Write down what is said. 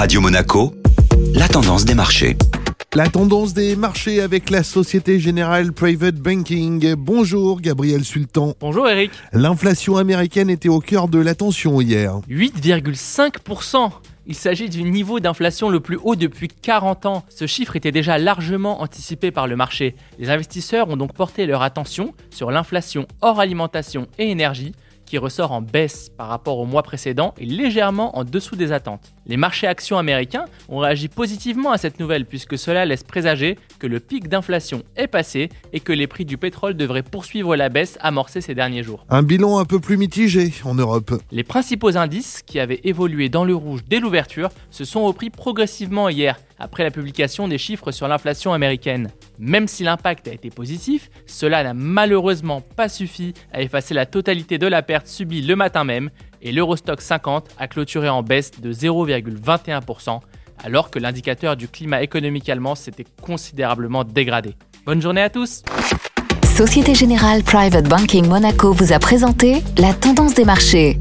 Radio Monaco, la tendance des marchés. La tendance des marchés avec la Société Générale Private Banking. Bonjour Gabriel Sultan. Bonjour Eric. L'inflation américaine était au cœur de l'attention hier. 8,5%. Il s'agit du niveau d'inflation le plus haut depuis 40 ans. Ce chiffre était déjà largement anticipé par le marché. Les investisseurs ont donc porté leur attention sur l'inflation hors alimentation et énergie qui ressort en baisse par rapport au mois précédent et légèrement en dessous des attentes. Les marchés actions américains ont réagi positivement à cette nouvelle puisque cela laisse présager que le pic d'inflation est passé et que les prix du pétrole devraient poursuivre la baisse amorcée ces derniers jours. Un bilan un peu plus mitigé en Europe. Les principaux indices qui avaient évolué dans le rouge dès l'ouverture se sont repris progressivement hier après la publication des chiffres sur l'inflation américaine. Même si l'impact a été positif, cela n'a malheureusement pas suffi à effacer la totalité de la perte subie le matin même et l'Eurostock 50 a clôturé en baisse de 0,21% alors que l'indicateur du climat économique allemand s'était considérablement dégradé. Bonne journée à tous Société Générale Private Banking Monaco vous a présenté la tendance des marchés.